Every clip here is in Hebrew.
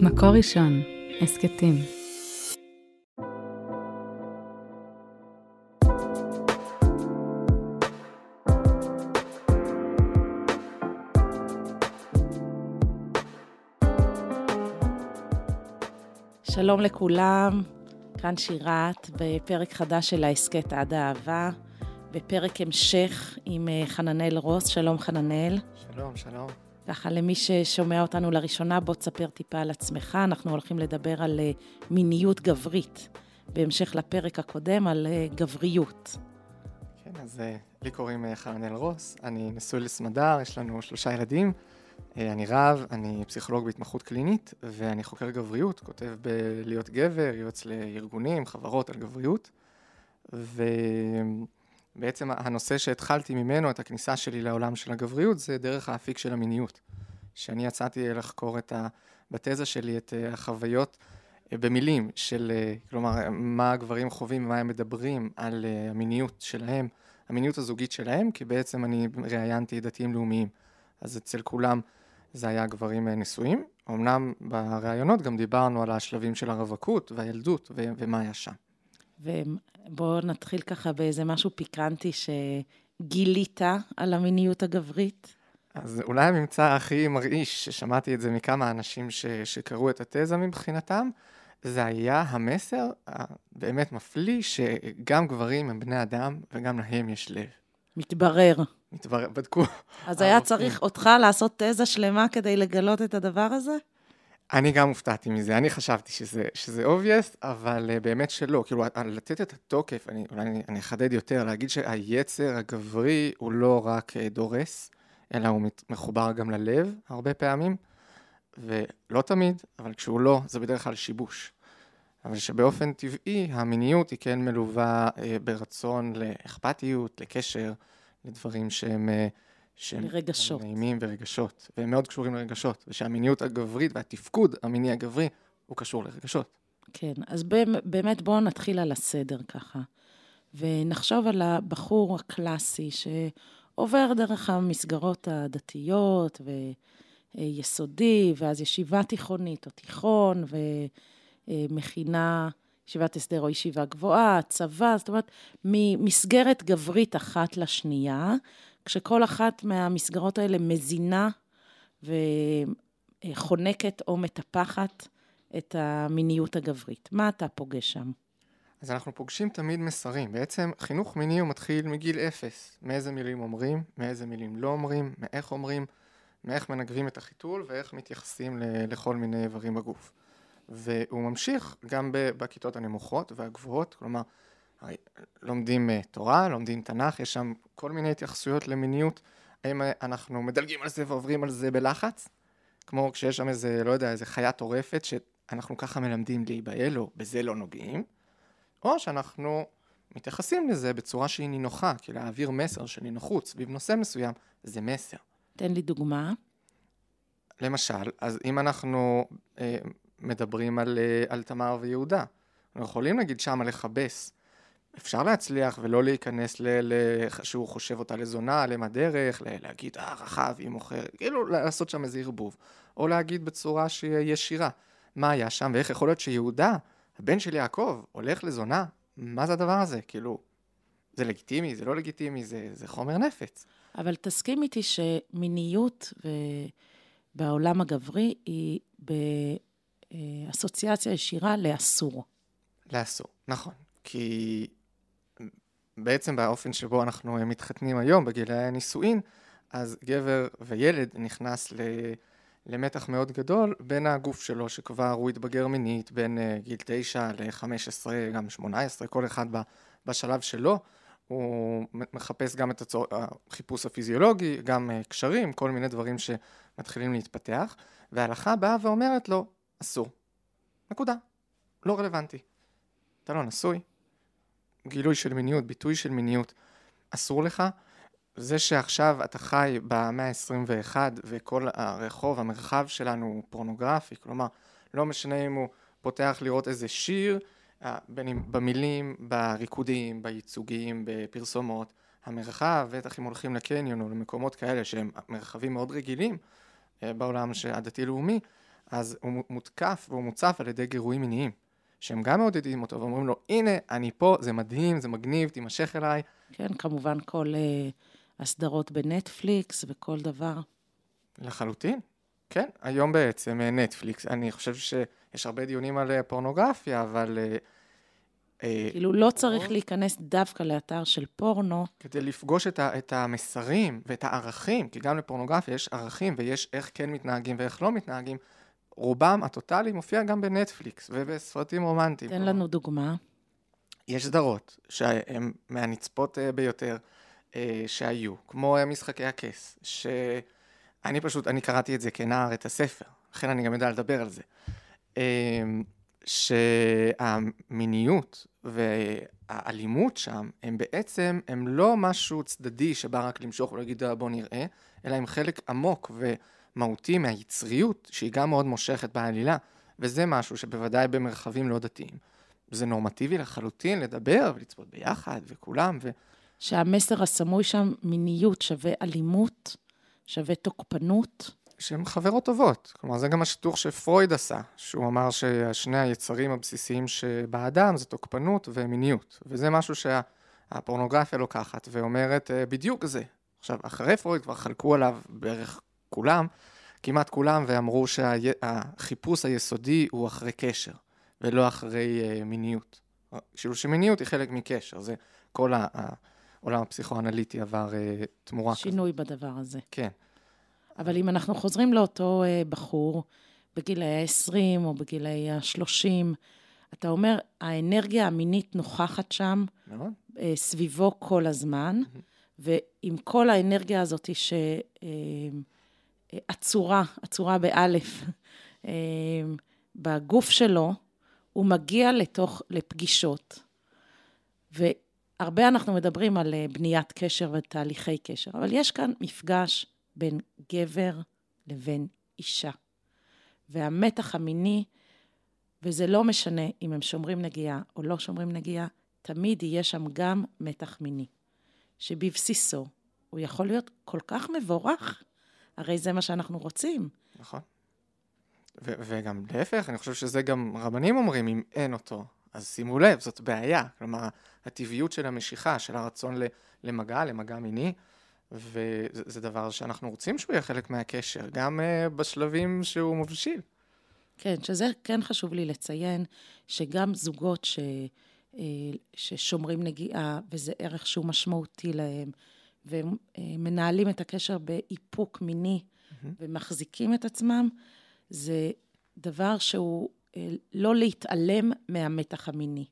מקור ראשון, הסכתים. שלום לכולם, כאן שירת בפרק חדש של ההסכת עד האהבה, בפרק המשך עם אה, חננאל רוס. שלום חננאל. שלום, שלום. ככה למי ששומע אותנו לראשונה, בוא תספר טיפה על עצמך. אנחנו הולכים לדבר על אה, מיניות גברית, בהמשך לפרק הקודם על אה, גבריות. כן, אז לי קוראים חננאל רוס, אני נשוי לסמדר, יש לנו שלושה ילדים. אני רב, אני פסיכולוג בהתמחות קלינית, ואני חוקר גבריות, כותב בלהיות גבר, יועץ לארגונים, חברות על גבריות. ובעצם הנושא שהתחלתי ממנו, את הכניסה שלי לעולם של הגבריות, זה דרך האפיק של המיניות. שאני יצאתי לחקור את ה... בתזה שלי את החוויות במילים של, כלומר, מה הגברים חווים, מה הם מדברים על המיניות שלהם, המיניות הזוגית שלהם, כי בעצם אני ראיינתי דתיים לאומיים. אז אצל כולם זה היה גברים נשואים. אמנם בראיונות גם דיברנו על השלבים של הרווקות והילדות ו- ומה היה שם. ובואו נתחיל ככה באיזה משהו פיקנטי שגילית על המיניות הגברית. אז אולי הממצא הכי מרעיש, ששמעתי את זה מכמה אנשים ש- שקראו את התזה מבחינתם, זה היה המסר הבאמת מפליא שגם גברים הם בני אדם וגם להם יש לב. מתברר. מתברר, בדקו. אז היה צריך אותך לעשות תזה שלמה כדי לגלות את הדבר הזה? אני גם הופתעתי מזה, אני חשבתי שזה, שזה obvious, אבל uh, באמת שלא. כאילו, לתת את התוקף, אני, אולי אני, אני אחדד יותר, להגיד שהיצר הגברי הוא לא רק uh, דורס, אלא הוא מחובר גם ללב הרבה פעמים, ולא תמיד, אבל כשהוא לא, זה בדרך כלל שיבוש. אבל שבאופן טבעי המיניות היא כן מלווה uh, ברצון לאכפתיות, לקשר, לדברים שהם... שהם לרגשות. נעימים ורגשות, והם מאוד קשורים לרגשות, ושהמיניות הגברית והתפקוד המיני הגברי הוא קשור לרגשות. כן, אז באמת בואו נתחיל על הסדר ככה, ונחשוב על הבחור הקלאסי שעובר דרך המסגרות הדתיות ויסודי, ואז ישיבה תיכונית או תיכון, ומכינה... ישיבת הסדר או ישיבה גבוהה, צבא, זאת אומרת, ממסגרת גברית אחת לשנייה, כשכל אחת מהמסגרות האלה מזינה וחונקת או מטפחת את המיניות הגברית. מה אתה פוגש שם? אז אנחנו פוגשים תמיד מסרים. בעצם חינוך מיני הוא מתחיל מגיל אפס. מאיזה מילים אומרים, מאיזה מילים לא אומרים, מאיך אומרים, מאיך מנגבים את החיתול ואיך מתייחסים לכל מיני איברים בגוף. והוא ממשיך גם בכיתות הנמוכות והגבוהות, כלומר לומדים אה, תורה, לומדים תנ"ך, יש שם כל מיני התייחסויות למיניות, האם אנחנו מדלגים על זה ועוברים על זה בלחץ? כמו כשיש שם איזה, לא יודע, איזה חיה טורפת שאנחנו ככה מלמדים להיבהל או בזה לא נוגעים, או שאנחנו מתייחסים לזה בצורה שהיא נינוחה, כי להעביר מסר של נינוחות סביב נושא מסוים זה מסר. תן לי דוגמה. למשל, אז אם אנחנו אה, מדברים על, אה, על תמר ויהודה, אנחנו יכולים להגיד שמה לכבס אפשר להצליח ולא להיכנס ל... שהוא חושב אותה לזונה, למה דרך, ל... להגיד, אה, רחב, היא מוכרת, כאילו לעשות שם איזה ערבוב. או להגיד בצורה שהיא ישירה, מה היה שם ואיך יכול להיות שיהודה, הבן של יעקב, הולך לזונה, מה זה הדבר הזה? כאילו, זה לגיטימי, זה לא לגיטימי, זה, זה חומר נפץ. אבל תסכים איתי שמיניות ו... בעולם הגברי היא באסוציאציה ישירה לאסור. לאסור, נכון. כי בעצם באופן שבו אנחנו מתחתנים היום, בגילי הנישואין, אז גבר וילד נכנס ל... למתח מאוד גדול בין הגוף שלו, שכבר הוא התבגר מינית בין uh, גיל 9 ל-15, גם 18, כל אחד בשלב שלו. הוא מחפש גם את הצור... החיפוש הפיזיולוגי, גם uh, קשרים, כל מיני דברים שמתחילים להתפתח, וההלכה באה ואומרת לו, אסור. נקודה. לא רלוונטי. אתה לא נשוי, גילוי של מיניות, ביטוי של מיניות, אסור לך. זה שעכשיו אתה חי במאה ה-21 וכל הרחוב, המרחב שלנו הוא פורנוגרפי, כלומר, לא משנה אם הוא פותח לראות איזה שיר, אה, בין אם במילים, בריקודים, בייצוגים, בפרסומות, המרחב, בטח אם הולכים לקניון או למקומות כאלה שהם מרחבים מאוד רגילים אה, בעולם הדתי-לאומי, אז הוא מותקף והוא מוצף על ידי גירויים מיניים, שהם גם מעודדים אותו ואומרים לו, הנה, אני פה, זה מדהים, זה מגניב, תימשך אליי. כן, כמובן כל uh, הסדרות בנטפליקס וכל דבר. לחלוטין, כן. היום בעצם אה, נטפליקס, אני חושב שיש הרבה דיונים על פורנוגרפיה, אבל... Uh, אה, כאילו, לא צריך להיכנס דווקא לאתר של פורנו. כדי לפגוש את, ה, את המסרים ואת הערכים, כי גם לפורנוגרפיה יש ערכים ויש איך כן מתנהגים ואיך לא מתנהגים. רובם הטוטאלי מופיע גם בנטפליקס ובסרטים רומנטיים. תן לנו דוגמה. יש סדרות שהן מהנצפות אה, ביותר אה, שהיו, כמו משחקי הכס, שאני פשוט, אני קראתי את זה כנער, את הספר, לכן אני גם יודע לדבר על זה. שהמיניות והאלימות שם הם בעצם, הם לא משהו צדדי שבא רק למשוך ולהגיד אה, בוא נראה, אלא הם חלק עמוק ומהותי מהיצריות שהיא גם מאוד מושכת בעלילה, וזה משהו שבוודאי במרחבים לא דתיים. זה נורמטיבי לחלוטין לדבר ולצפות ביחד וכולם ו... שהמסר הסמוי שם, מיניות שווה אלימות, שווה תוקפנות. שהן חברות טובות. כלומר, זה גם השיתוך שפרויד עשה, שהוא אמר ששני היצרים הבסיסיים שבאדם זה תוקפנות ומיניות. וזה משהו שהפורנוגרפיה לוקחת ואומרת אה, בדיוק זה. עכשיו, אחרי פרויד כבר חלקו עליו בערך כולם, כמעט כולם, ואמרו שהחיפוש היסודי הוא אחרי קשר, ולא אחרי uh, מיניות. כאילו שמיניות היא חלק מקשר, זה כל העולם הפסיכואנליטי עבר uh, תמורה כזאת. שינוי כזה. בדבר הזה. כן. אבל אם אנחנו חוזרים לאותו אה, בחור בגילאי ה-20 או בגילאי ה-30, אתה אומר, האנרגיה המינית נוכחת שם. אה, סביבו כל הזמן, ועם כל האנרגיה הזאת שעצורה, אה, עצורה באלף, בגוף שלו, הוא מגיע לתוך, לפגישות. והרבה אנחנו מדברים על בניית קשר ותהליכי קשר, אבל יש כאן מפגש בין גבר לבין אישה. והמתח המיני, וזה לא משנה אם הם שומרים נגיעה או לא שומרים נגיעה, תמיד יהיה שם גם מתח מיני, שבבסיסו הוא יכול להיות כל כך מבורך, הרי זה מה שאנחנו רוצים. נכון. ו- וגם להפך, אני חושב שזה גם רבנים אומרים, אם אין אותו, אז שימו לב, זאת בעיה. כלומר, הטבעיות של המשיכה, של הרצון למגע, למגע מיני, וזה דבר שאנחנו רוצים שהוא יהיה חלק מהקשר, גם uh, בשלבים שהוא מבשיל. כן, שזה כן חשוב לי לציין, שגם זוגות ש, uh, ששומרים נגיעה, וזה ערך שהוא משמעותי להם, ומנהלים את הקשר באיפוק מיני, mm-hmm. ומחזיקים את עצמם, זה דבר שהוא uh, לא להתעלם מהמתח המיני.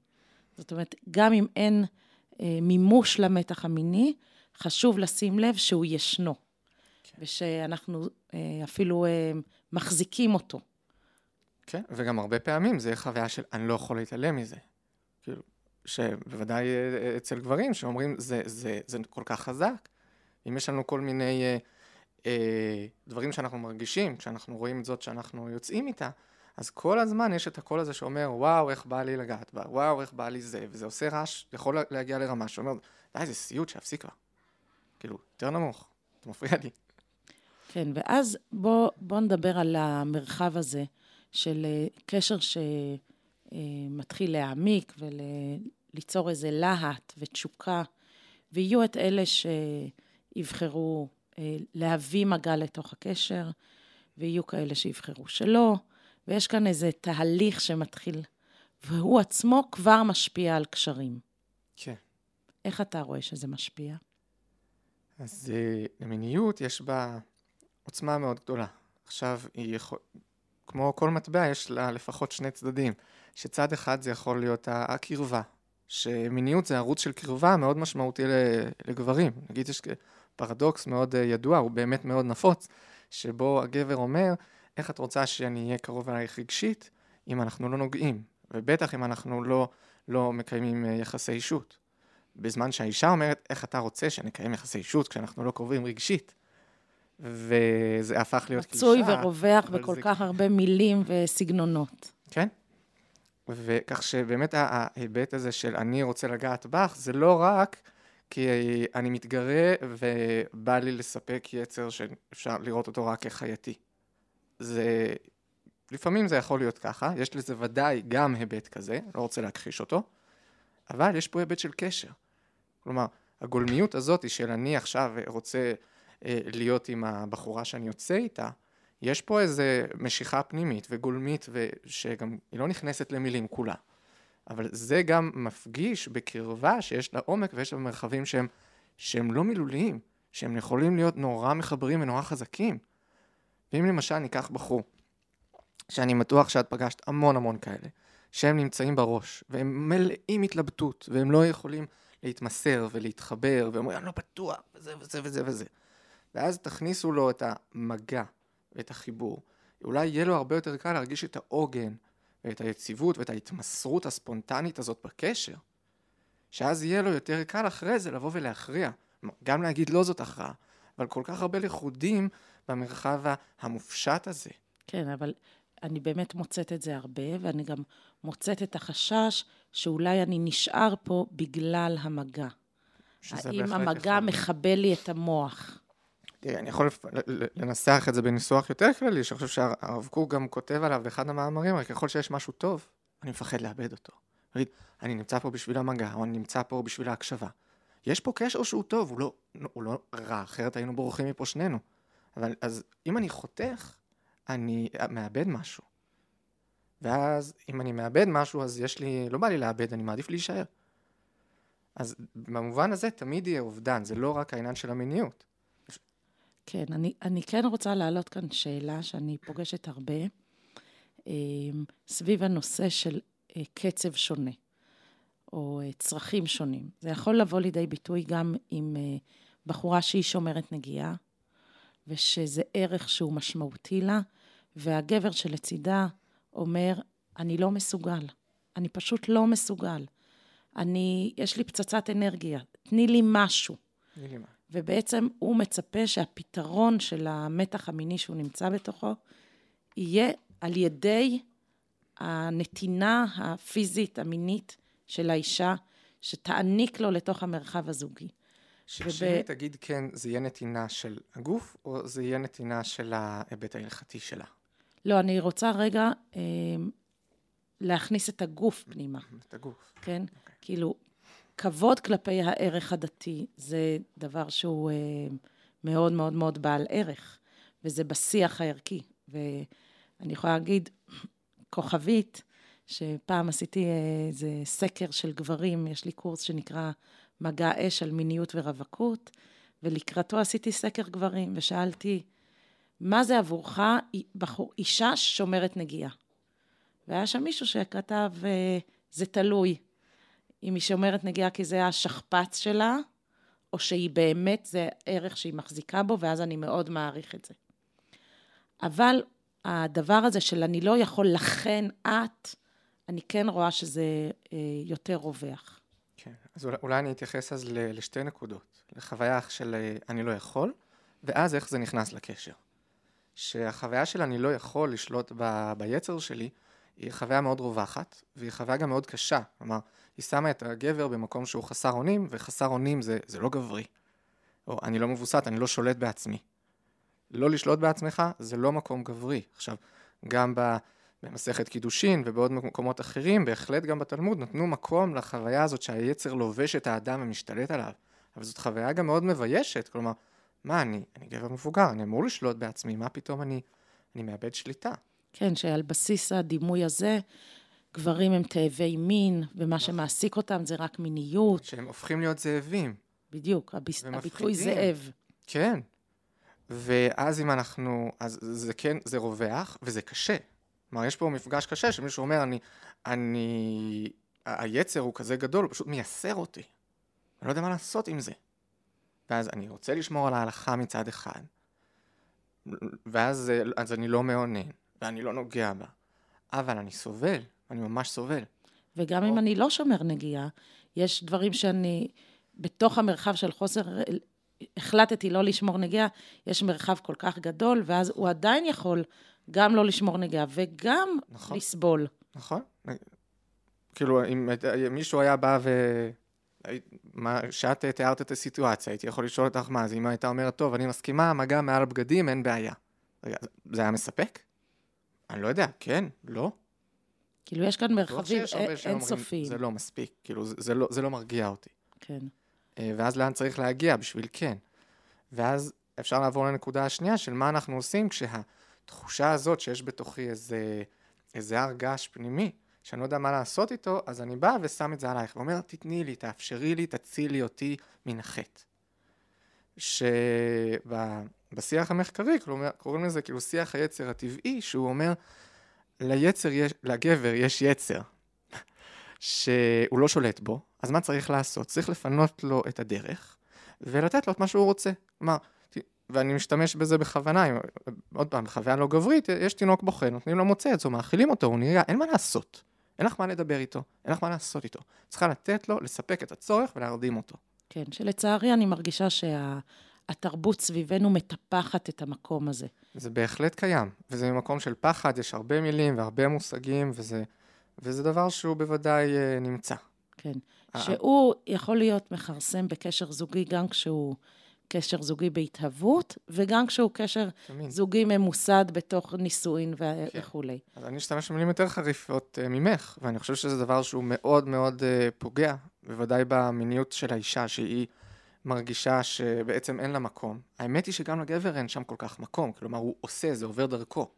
זאת אומרת, גם אם אין uh, מימוש למתח המיני, חשוב לשים לב שהוא ישנו, כן. ושאנחנו אה, אפילו אה, מחזיקים אותו. כן, וגם הרבה פעמים זה חוויה של אני לא יכול להתעלם מזה. כאילו, שבוודאי אה, אצל גברים שאומרים, זה, זה, זה כל כך חזק. אם יש לנו כל מיני אה, אה, דברים שאנחנו מרגישים, כשאנחנו רואים את זאת שאנחנו יוצאים איתה, אז כל הזמן יש את הקול הזה שאומר, וואו, איך בא לי לגעת בה, וואו, איך בא לי זה, וזה עושה רעש, יכול להגיע לרמה שאומר, די, זה סיוט, שיפסיק כבר. כאילו, יותר נמוך, אתה מפריע לי. כן, ואז בוא, בוא נדבר על המרחב הזה של אה, קשר שמתחיל להעמיק וליצור איזה להט ותשוקה, ויהיו את אלה שיבחרו אה, להביא מגע לתוך הקשר, ויהיו כאלה שיבחרו שלא, ויש כאן איזה תהליך שמתחיל, והוא עצמו כבר משפיע על קשרים. כן. איך אתה רואה שזה משפיע? אז uh, למיניות יש בה עוצמה מאוד גדולה. עכשיו, היא יכול... כמו כל מטבע, יש לה לפחות שני צדדים. שצד אחד זה יכול להיות הקרבה, שמיניות זה ערוץ של קרבה מאוד משמעותי לגברים. נגיד יש פרדוקס מאוד אה, ידוע, הוא באמת מאוד נפוץ, שבו הגבר אומר, איך את רוצה שאני אהיה קרוב אלייך רגשית, אם אנחנו לא נוגעים, ובטח אם אנחנו לא, לא מקיימים אה, יחסי אישות. בזמן שהאישה אומרת, איך אתה רוצה שנקיים יחסי אישות כשאנחנו לא קרובים רגשית? וזה הפך להיות קלישה. מצוי ורווח בכל זה... כך הרבה מילים וסגנונות. כן. וכך שבאמת ההיבט הזה של אני רוצה לגעת בך, זה לא רק כי אני מתגרה ובא לי לספק יצר שאפשר לראות אותו רק כחייתי. זה לפעמים זה יכול להיות ככה, יש לזה ודאי גם היבט כזה, לא רוצה להכחיש אותו, אבל יש פה היבט של קשר. כלומר, הגולמיות הזאת של אני עכשיו רוצה אה, להיות עם הבחורה שאני יוצא איתה, יש פה איזה משיכה פנימית וגולמית שגם היא לא נכנסת למילים כולה. אבל זה גם מפגיש בקרבה שיש לה עומק ויש לה מרחבים שהם, שהם לא מילוליים, שהם יכולים להיות נורא מחברים ונורא חזקים. ואם למשל ניקח בחור, שאני בטוח שאת פגשת המון המון כאלה, שהם נמצאים בראש, והם מלאים התלבטות, והם לא יכולים להתמסר ולהתחבר, והם אומרים, אני לא בטוח, וזה וזה וזה וזה. ואז תכניסו לו את המגע ואת החיבור. אולי יהיה לו הרבה יותר קל להרגיש את העוגן, ואת היציבות, ואת ההתמסרות הספונטנית הזאת בקשר. שאז יהיה לו יותר קל אחרי זה לבוא ולהכריע. גם להגיד לא זאת הכרעה, אבל כל כך הרבה לכודים במרחב המופשט הזה. כן, אבל אני באמת מוצאת את זה הרבה, ואני גם מוצאת את החשש שאולי אני נשאר פה בגלל המגע. האם המגע. מכבה לי את המוח? תראי, אני יכול לנסח את זה בניסוח יותר כללי, שאני חושב שהרב קוק גם כותב עליו באחד המאמרים, רק ככל שיש משהו טוב, אני מפחד לאבד אותו. אני נמצא פה בשביל המגע, או אני נמצא פה בשביל ההקשבה. יש פה קשר שהוא טוב, הוא לא, הוא לא רע, אחרת היינו בורחים מפה שנינו. אבל אז אם אני חותך, אני מאבד משהו. ואז אם אני מאבד משהו, אז יש לי, לא בא לי לאבד, אני מעדיף להישאר. אז במובן הזה תמיד יהיה אובדן, זה לא רק העניין של המיניות. כן, אני, אני כן רוצה להעלות כאן שאלה שאני פוגשת הרבה, אה, סביב הנושא של אה, קצב שונה. או אה, צרכים שונים. זה יכול לבוא לידי ביטוי גם עם אה, בחורה שהיא שומרת נגיעה, ושזה ערך שהוא משמעותי לה, והגבר שלצידה אומר, אני לא מסוגל, אני פשוט לא מסוגל. אני, יש לי פצצת אנרגיה, תני לי משהו. תני לי מה. ובעצם הוא מצפה שהפתרון של המתח המיני שהוא נמצא בתוכו, יהיה על ידי הנתינה הפיזית, המינית, של האישה, שתעניק לו לתוך המרחב הזוגי. כשאני וב... תגיד כן, זה יהיה נתינה של הגוף, או זה יהיה נתינה של ההיבט ההלכתי שלה? לא, אני רוצה רגע אה, להכניס את הגוף פנימה. את הגוף. כן? Okay. אוקיי. כאילו, כבוד כלפי הערך הדתי זה דבר שהוא אה, מאוד מאוד מאוד בעל ערך, וזה בשיח הערכי. ואני יכולה להגיד, כוכבית, שפעם עשיתי איזה סקר של גברים, יש לי קורס שנקרא מגע אש על מיניות ורווקות, ולקראתו עשיתי סקר גברים, ושאלתי, מה זה עבורך בחור, אישה שומרת נגיעה? והיה שם מישהו שכתב, זה תלוי, אם היא שומרת נגיעה כי זה השכפ"ץ שלה, או שהיא באמת, זה ערך שהיא מחזיקה בו, ואז אני מאוד מעריך את זה. אבל הדבר הזה של אני לא יכול, לכן את, אני כן רואה שזה אה, יותר רווח. כן, אז אולי, אולי אני אתייחס אז לשתי נקודות. לחוויה של אה, אני לא יכול, ואז איך זה נכנס לקשר. שהחוויה של אני לא יכול לשלוט ב, ביצר שלי, היא חוויה מאוד רווחת, והיא חוויה גם מאוד קשה. כלומר, היא שמה את הגבר במקום שהוא חסר אונים, וחסר אונים זה, זה לא גברי. או אני לא מבוסת, אני לא שולט בעצמי. לא לשלוט בעצמך זה לא מקום גברי. עכשיו, גם. במסכת קידושין ובעוד מקומות אחרים, בהחלט גם בתלמוד נתנו מקום לחוויה הזאת שהיצר לובש את האדם ומשתלט עליו. אבל זאת חוויה גם מאוד מביישת, כלומר, מה אני, אני גבר מבוגר, אני אמור לשלוט בעצמי, מה פתאום אני, אני מאבד שליטה. כן, שעל בסיס הדימוי הזה, גברים הם תאבי מין, ומה נכון. שמעסיק אותם זה רק מיניות. שהם הופכים להיות זאבים. בדיוק, הביס... הביטוי זאב. כן. ואז אם אנחנו, אז זה כן, זה רווח, וזה קשה. כלומר, יש פה מפגש קשה שמישהו אומר, אני, אני, היצר הוא כזה גדול, הוא פשוט מייסר אותי. אני לא יודע מה לעשות עם זה. ואז אני רוצה לשמור על ההלכה מצד אחד, ואז אז אני לא מאונן, ואני לא נוגע בה, אבל אני סובל, אני ממש סובל. וגם או... אם אני לא שומר נגיעה, יש דברים שאני, בתוך המרחב של חוסר, החלטתי לא לשמור נגיעה, יש מרחב כל כך גדול, ואז הוא עדיין יכול גם לא לשמור נגיעה וגם נכון, לסבול. נכון. כאילו, אם מישהו היה בא ו... מה, שאת תיארת את הסיטואציה, הייתי יכול לשאול אותך מה, אז אם הייתה אומרת, טוב, אני מסכימה, מגע מעל הבגדים, אין בעיה. רגע, זה היה מספק? אני לא יודע, כן, לא. כאילו, יש כאן בטוח מרחבים אינסופיים. זה לא מספיק, כאילו, זה, זה, לא, זה לא מרגיע אותי. כן, אה, ואז לאן צריך להגיע בשביל כן. ואז אפשר לעבור לנקודה השנייה של מה אנחנו עושים כשהתחושה הזאת שיש בתוכי איזה, איזה הר געש פנימי, שאני לא יודע מה לעשות איתו, אז אני בא ושם את זה עלייך, ואומר, תתני לי, תאפשרי לי, תצילי אותי מן החטא. שבשיח המחקרי, כלומר, קוראים לזה כאילו שיח היצר הטבעי, שהוא אומר, ליצר יש, לגבר יש יצר, שהוא לא שולט בו, אז מה צריך לעשות? צריך לפנות לו את הדרך, ולתת לו את מה שהוא רוצה. כלומר, ואני משתמש בזה בכוונה, עוד פעם, בחוויה לא גברית, יש תינוק בוכה, נותנים לו מוצץ, או מאכילים אותו, הוא נראה, אין מה לעשות. אין לך מה לדבר איתו, אין לך מה לעשות איתו. צריכה לתת לו, לספק את הצורך ולהרדים אותו. כן, שלצערי אני מרגישה שהתרבות סביבנו מטפחת את המקום הזה. זה בהחלט קיים, וזה ממקום של פחד, יש הרבה מילים והרבה מושגים, וזה, וזה דבר שהוא בוודאי אה, נמצא. כן. אה, שהוא יכול להיות מכרסם בקשר זוגי גם כשהוא קשר זוגי בהתהוות, וגם כשהוא קשר תמיד. זוגי ממוסד בתוך נישואין ו- כן. וכולי. אז אני אשתמש במילים יותר חריפות uh, ממך, ואני חושב שזה דבר שהוא מאוד מאוד uh, פוגע, בוודאי במיניות של האישה, שהיא מרגישה שבעצם אין לה מקום. האמת היא שגם לגבר אין שם כל כך מקום, כלומר הוא עושה, זה עובר דרכו.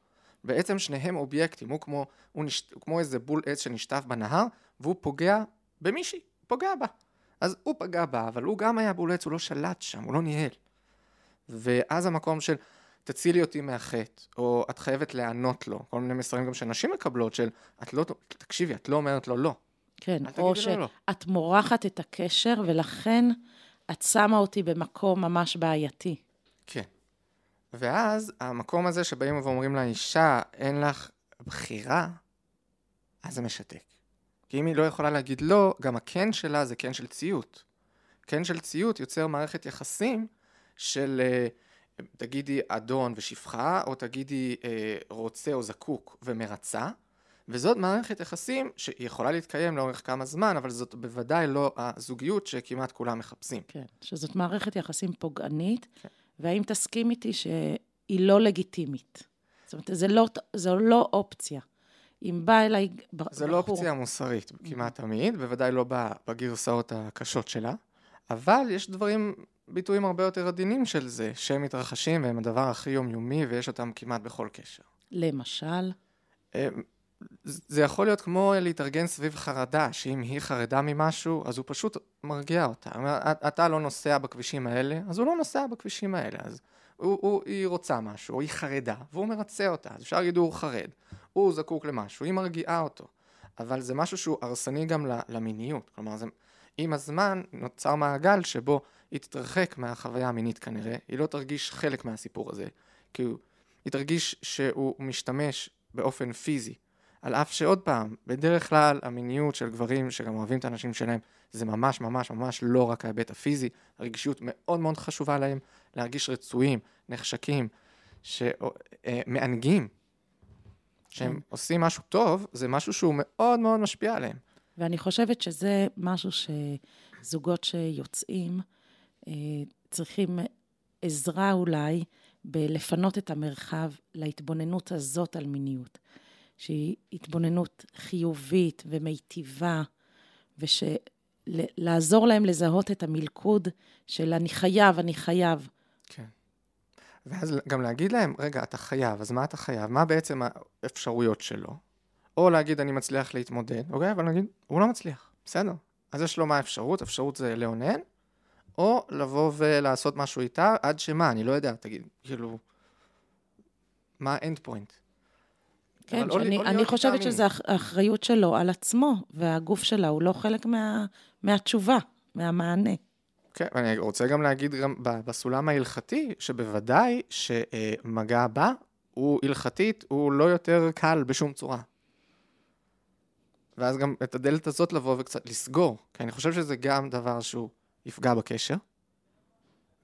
בעצם שניהם אובייקטים, הוא כמו, הוא נש... הוא כמו איזה בול עץ שנשטף בנהר, והוא פוגע במישהי, פוגע בה. אז הוא פגע בה, אבל הוא גם היה בול עץ, הוא לא שלט שם, הוא לא ניהל. ואז המקום של תצילי אותי מהחטא, או את חייבת להיענות לו, כל מיני מסרים גם שנשים מקבלות של, את לא, תקשיבי, את לא אומרת לו לא. כן, או לו לא. שאת מורחת את הקשר, ולכן את שמה אותי במקום ממש בעייתי. כן. ואז המקום הזה שבאים ואומרים לאישה, אין לך בחירה, אז זה משתק. כי אם היא לא יכולה להגיד לא, גם הכן שלה זה כן של ציות. כן של ציות יוצר מערכת יחסים של אה, תגידי אדון ושפחה, או תגידי אה, רוצה או זקוק ומרצה, וזאת מערכת יחסים שהיא יכולה להתקיים לאורך כמה זמן, אבל זאת בוודאי לא הזוגיות שכמעט כולם מחפשים. כן, שזאת מערכת יחסים פוגענית, כן. והאם תסכים איתי שהיא לא לגיטימית? זאת אומרת, זה לא, זו לא אופציה. אם בא אליי ב- בחור... זה לא אופציה מוסרית כמעט תמיד, בוודאי לא בגרסאות הקשות שלה, אבל יש דברים, ביטויים הרבה יותר עדינים של זה, שהם מתרחשים והם הדבר הכי יומיומי ויש אותם כמעט בכל קשר. למשל, אה, זה יכול להיות כמו להתארגן סביב חרדה, שאם היא חרדה ממשהו, אז הוא פשוט מרגיע אותה. הוא אומר, "את- אתה לא נוסע בכבישים האלה, אז הוא לא נוסע בכבישים האלה. אז הוא, הוא, היא רוצה משהו, או היא חרדה, והוא מרצה אותה, אז אפשר להגיד הוא חרד. הוא זקוק למשהו, היא מרגיעה אותו. אבל זה משהו שהוא הרסני גם למיניות. כלומר, זה, עם הזמן נוצר מעגל שבו היא תתרחק מהחוויה המינית כנראה, היא לא תרגיש חלק מהסיפור הזה. כי היא תרגיש שהוא משתמש באופן פיזי. על אף שעוד פעם, בדרך כלל המיניות של גברים שגם אוהבים את האנשים שלהם, זה ממש ממש ממש לא רק ההיבט הפיזי, הרגישות מאוד מאוד חשובה להם, להרגיש רצויים, נחשקים, שמענגים, שהם כן. עושים משהו טוב, זה משהו שהוא מאוד מאוד משפיע עליהם. ואני חושבת שזה משהו שזוגות שיוצאים אה, צריכים עזרה אולי בלפנות את המרחב להתבוננות הזאת על מיניות, שהיא התבוננות חיובית ומיטיבה, ושלעזור להם לזהות את המלכוד של אני חייב, אני חייב. כן. ואז גם להגיד להם, רגע, אתה חייב, אז מה אתה חייב? מה בעצם האפשרויות שלו? או להגיד, אני מצליח להתמודד, אוקיי? אבל נגיד, הוא לא מצליח, בסדר. אז יש לו מה האפשרות? אפשרות זה לאונן, או לבוא ולעשות משהו איתה, עד שמה, אני לא יודע, תגיד, כאילו, מה האנד פוינט? כן, או שאני, אני חושבת שזו האחריות שלו על עצמו, והגוף שלה הוא לא חלק מה, מהתשובה, מהמענה. כן, ואני רוצה גם להגיד גם בסולם ההלכתי, שבוודאי שמגע בה הוא הלכתית, הוא לא יותר קל בשום צורה. ואז גם את הדלת הזאת לבוא וקצת לסגור, כי אני חושב שזה גם דבר שהוא יפגע בקשר.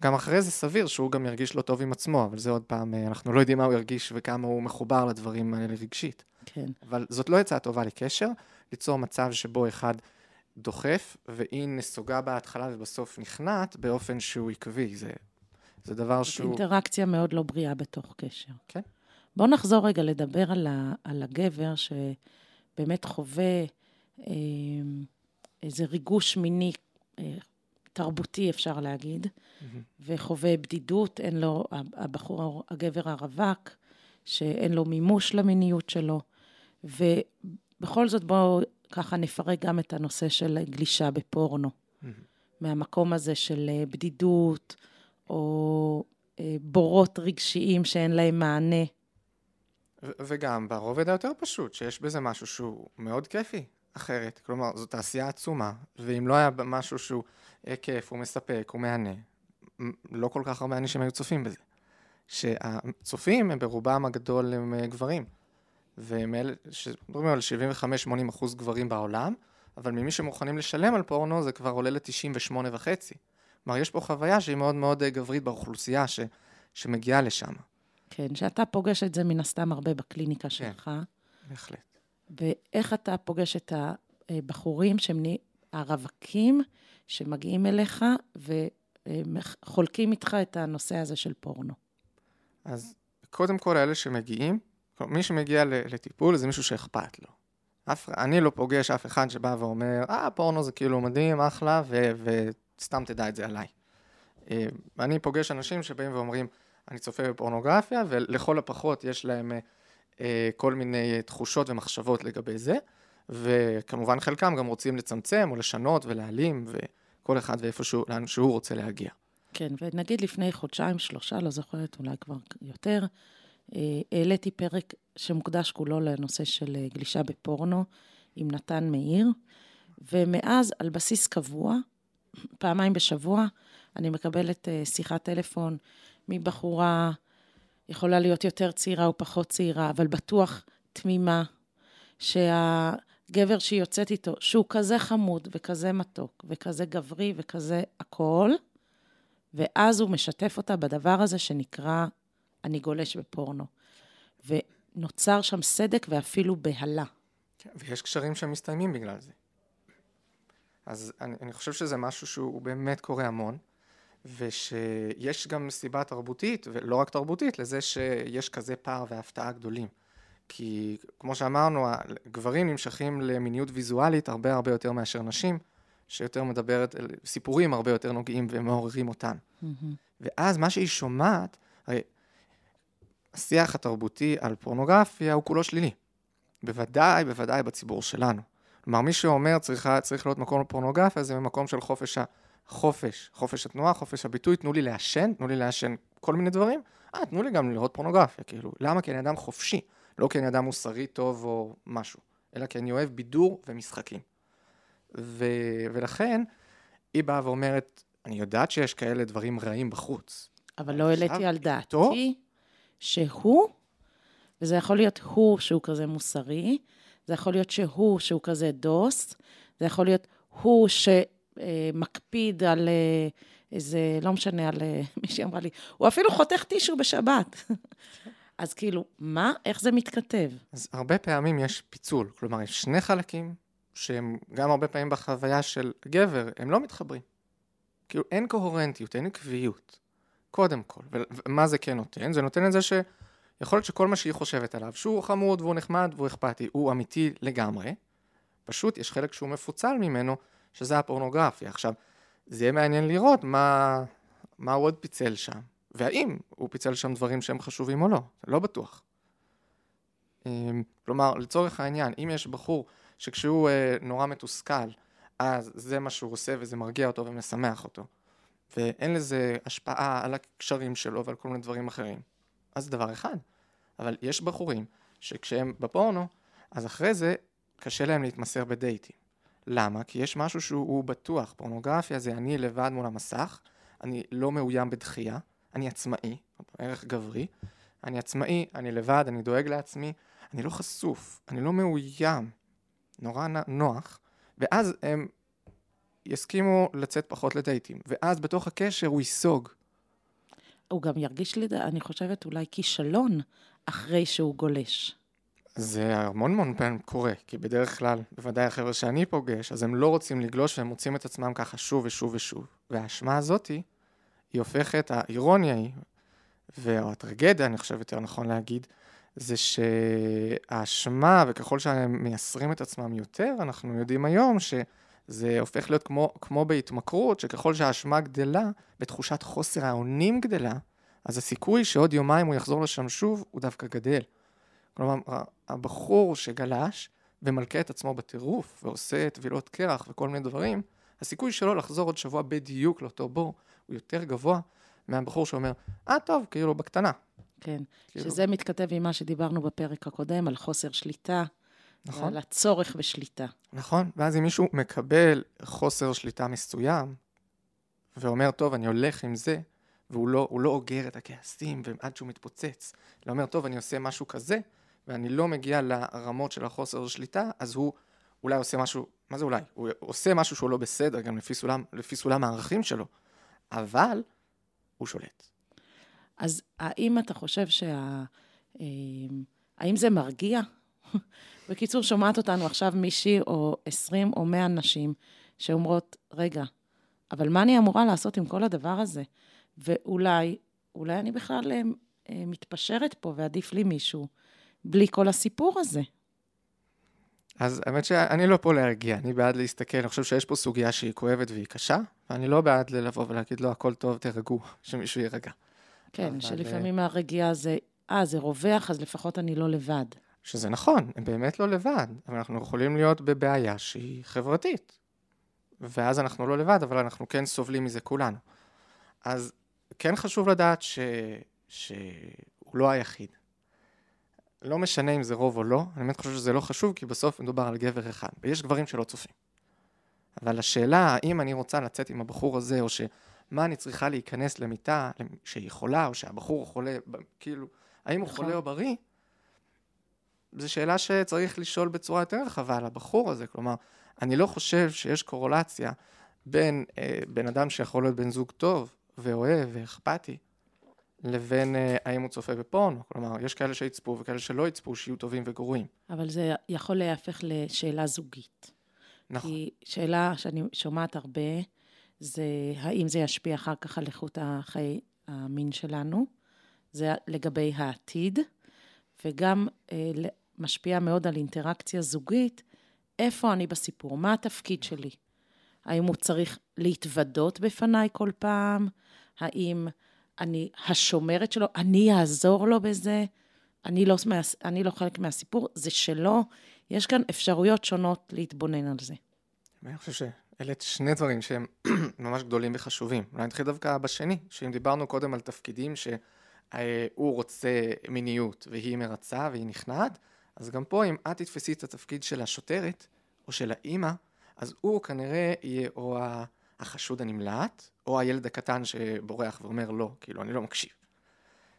גם אחרי זה סביר שהוא גם ירגיש לא טוב עם עצמו, אבל זה עוד פעם, אה, אנחנו לא יודעים מה הוא ירגיש וכמה הוא מחובר לדברים האלה רגשית. כן. אבל זאת לא עצה טובה לקשר, ליצור מצב שבו אחד דוחף, והיא נסוגה בהתחלה ובסוף נכנעת באופן שהוא עקבי. זה, זה דבר שהוא... אינטראקציה מאוד לא בריאה בתוך קשר. כן. בואו נחזור רגע לדבר על, ה, על הגבר שבאמת חווה אה, איזה ריגוש מיני אה, תרבותי, אפשר להגיד, mm-hmm. וחווה בדידות, אין לו, הבחור, הגבר הרווק, שאין לו מימוש למיניות שלו, ובכל זאת בואו ככה נפרק גם את הנושא של גלישה בפורנו. Mm-hmm. מהמקום הזה של אה, בדידות, או אה, בורות רגשיים שאין להם מענה. וגם ברובד היותר פשוט, שיש בזה משהו שהוא מאוד כיפי, אחרת. כלומר, זו תעשייה עצומה, ואם לא היה משהו שהוא כיף, הוא מספק, הוא מהנה, לא כל כך הרבה אנשים היו צופים בזה. שהצופים הם ברובם הגדול הם אה, גברים. והם אלה, מדברים על 75-80 אחוז גברים בעולם, אבל ממי שמוכנים לשלם על פורנו זה כבר עולה ל-98 וחצי. כלומר, יש פה חוויה שהיא מאוד מאוד אה, גברית באוכלוסייה ש, שמגיעה לשם. כן, שאתה פוגש את זה מן הסתם הרבה בקליניקה כן, שלך. כן, בהחלט. ואיך אתה פוגש את הבחורים שהם הרווקים שמגיעים אליך וחולקים איתך את הנושא הזה של פורנו? אז קודם כל, אלה שמגיעים, מי שמגיע לטיפול זה מישהו שאכפת לו. אף, אני לא פוגש אף אחד שבא ואומר, אה, פורנו זה כאילו מדהים, אחלה, ו, וסתם תדע את זה עליי. אה, אני פוגש אנשים שבאים ואומרים, אני צופה בפורנוגרפיה, ולכל הפחות יש להם אה, כל מיני תחושות ומחשבות לגבי זה, וכמובן חלקם גם רוצים לצמצם או לשנות ולהעלים, וכל אחד ואיפשהו, לאן שהוא רוצה להגיע. כן, ונגיד לפני חודשיים, שלושה, לא זוכרת, אולי כבר יותר, אה, העליתי פרק שמוקדש כולו לנושא של אה, גלישה בפורנו עם נתן מאיר, ומאז על בסיס קבוע, פעמיים בשבוע, אני מקבלת אה, שיחת טלפון מבחורה, יכולה להיות יותר צעירה או פחות צעירה, אבל בטוח תמימה, שהגבר שהיא יוצאת איתו, שהוא כזה חמוד וכזה מתוק וכזה גברי וכזה הכל, ואז הוא משתף אותה בדבר הזה שנקרא אני גולש בפורנו. ונוצר שם סדק ואפילו בהלה. כן, ויש קשרים שמסתיימים בגלל זה. אז אני, אני חושב שזה משהו שהוא באמת קורה המון, ושיש גם סיבה תרבותית, ולא רק תרבותית, לזה שיש כזה פער והפתעה גדולים. כי כמו שאמרנו, גברים נמשכים למיניות ויזואלית הרבה הרבה יותר מאשר נשים, שיותר מדברת, סיפורים הרבה יותר נוגעים ומעוררים אותן. Mm-hmm. ואז מה שהיא שומעת, הרי השיח התרבותי על פורנוגרפיה הוא כולו שלילי. בוודאי, בוודאי בציבור שלנו. כלומר, מי שאומר צריכה, צריך להיות מקום לפורנוגרפיה, זה ממקום של חופש החופש, חופש התנועה, חופש הביטוי, תנו לי לעשן, תנו לי לעשן כל מיני דברים, אה, תנו לי גם לראות פורנוגרפיה, כאילו, למה? כי אני אדם חופשי, לא כי אני אדם מוסרי טוב או משהו, אלא כי אני אוהב בידור ומשחקים. ו... ולכן, היא באה ואומרת, אני יודעת שיש כאלה דברים רעים בחוץ. אבל לא העליתי על דעתי שהוא, וזה יכול להיות הוא שהוא כזה מוסרי, זה יכול להיות שהוא שהוא כזה דוס, זה יכול להיות הוא שמקפיד על אה, איזה, לא משנה, על אה, מישהי אמרה לי, הוא אפילו חותך טישו בשבת. אז כאילו, מה? איך זה מתכתב? אז הרבה פעמים יש פיצול, כלומר, יש שני חלקים שהם גם הרבה פעמים בחוויה של גבר, הם לא מתחברים. כאילו, אין קוהרנטיות, אין עקביות. קודם כל. ומה זה כן נותן? זה נותן את זה שיכול להיות שכל מה שהיא חושבת עליו, שהוא חמוד והוא נחמד והוא אכפתי, הוא אמיתי לגמרי. פשוט יש חלק שהוא מפוצל ממנו, שזה הפורנוגרפיה. עכשיו, זה יהיה מעניין לראות מה, מה הוא עוד פיצל שם, והאם הוא פיצל שם דברים שהם חשובים או לא, לא בטוח. אמ, כלומר, לצורך העניין, אם יש בחור שכשהוא אה, נורא מתוסכל, אז זה מה שהוא עושה וזה מרגיע אותו ומשמח אותו. ואין לזה השפעה על הקשרים שלו ועל כל מיני דברים אחרים. אז זה דבר אחד. אבל יש בחורים שכשהם בפורנו, אז אחרי זה קשה להם להתמסר בדייטים. למה? כי יש משהו שהוא בטוח. פורנוגרפיה זה אני לבד מול המסך, אני לא מאוים בדחייה, אני עצמאי, ערך גברי, אני עצמאי, אני לבד, אני דואג לעצמי, אני לא חשוף, אני לא מאוים. נורא נוח, ואז הם יסכימו לצאת פחות לדייטים, ואז בתוך הקשר הוא ייסוג. הוא גם ירגיש לי, אני חושבת, אולי כישלון אחרי שהוא גולש. זה המון המון פעמים קורה, כי בדרך כלל, בוודאי החבר'ה שאני פוגש, אז הם לא רוצים לגלוש והם מוצאים את עצמם ככה שוב ושוב ושוב. והאשמה הזאתי, היא הופכת, האירוניה היא, והטרגדיה, אני חושב יותר נכון להגיד, זה שהאשמה, וככל שהם מייסרים את עצמם יותר, אנחנו יודעים היום שזה הופך להיות כמו, כמו בהתמכרות, שככל שהאשמה גדלה, ותחושת חוסר האונים גדלה, אז הסיכוי שעוד יומיים הוא יחזור לשם שוב, הוא דווקא גדל. כלומר, הבחור שגלש ומלכה את עצמו בטירוף, ועושה טבילות קרח וכל מיני דברים, הסיכוי שלו לחזור עוד שבוע בדיוק לאותו בור, הוא יותר גבוה מהבחור שאומר, אה, טוב, כאילו, בקטנה. כן, כאילו... שזה מתכתב עם מה שדיברנו בפרק הקודם, על חוסר שליטה. נכון. ועל הצורך בשליטה. נכון, ואז אם מישהו מקבל חוסר שליטה מסוים, ואומר, טוב, אני הולך עם זה, והוא לא, לא אוגר את הכעסים עד שהוא מתפוצץ, אלא אומר, טוב, אני עושה משהו כזה, ואני לא מגיע לרמות של החוסר שליטה, אז הוא אולי עושה משהו, מה זה אולי? הוא עושה משהו שהוא לא בסדר, גם לפי סולם, לפי סולם הערכים שלו, אבל הוא שולט. אז האם אתה חושב שה... אה, האם זה מרגיע? בקיצור, שומעת אותנו עכשיו מישהי או עשרים או מאה נשים שאומרות, רגע, אבל מה אני אמורה לעשות עם כל הדבר הזה? ואולי, אולי אני בכלל אה, מתפשרת פה ועדיף לי מישהו בלי כל הסיפור הזה. אז האמת שאני לא פה להרגיע, אני בעד להסתכל, אני חושב שיש פה סוגיה שהיא כואבת והיא קשה, ואני לא בעד לבוא ולהגיד לו, לא, הכל טוב, תרגעו, שמישהו יירגע. כן, אבל... שלפעמים הרגיעה זה, אה, זה רווח, אז לפחות אני לא לבד. שזה נכון, הם באמת לא לבד, אבל אנחנו יכולים להיות בבעיה שהיא חברתית. ואז אנחנו לא לבד, אבל אנחנו כן סובלים מזה כולנו. אז כן חשוב לדעת ש... שהוא לא היחיד. לא משנה אם זה רוב או לא, אני באמת חושב שזה לא חשוב, כי בסוף מדובר על גבר אחד, ויש גברים שלא צופים. אבל השאלה, האם אני רוצה לצאת עם הבחור הזה, או שמה אני צריכה להיכנס למיטה שהיא חולה, או שהבחור חולה, כאילו, האם הוא חולה או בריא, זו שאלה שצריך לשאול בצורה יותר רחבה על הבחור הזה. כלומר, אני לא חושב שיש קורולציה בין אה, בן אדם שיכול להיות בן זוג טוב ואוהב ואכפתי, לבין אה, האם הוא צופה בפורנו. כלומר, יש כאלה שיצפו וכאלה שלא יצפו, שיהיו טובים וגרועים. אבל זה יכול להפך לשאלה זוגית. נכון. כי שאלה שאני שומעת הרבה, זה האם זה ישפיע אחר כך על איכות החיי המין שלנו, זה לגבי העתיד, וגם אה, משפיע מאוד על אינטראקציה זוגית, איפה אני בסיפור, מה התפקיד שלי. האם הוא צריך להתוודות בפניי כל פעם? האם אני השומרת שלו, אני אעזור לו בזה, אני לא, אני לא חלק מהסיפור, זה שלו. יש כאן אפשרויות שונות להתבונן על זה. אני חושב שאלה שני דברים שהם ממש גדולים וחשובים. אולי נתחיל דווקא בשני, שאם דיברנו קודם על תפקידים שהוא רוצה מיניות והיא מרצה והיא נכנעת, אז גם פה אם את תתפסי את התפקיד של השוטרת או של האימא, אז הוא כנראה יהיה או החשוד הנמלט, או הילד הקטן שבורח ואומר לא, כאילו, אני לא מקשיב.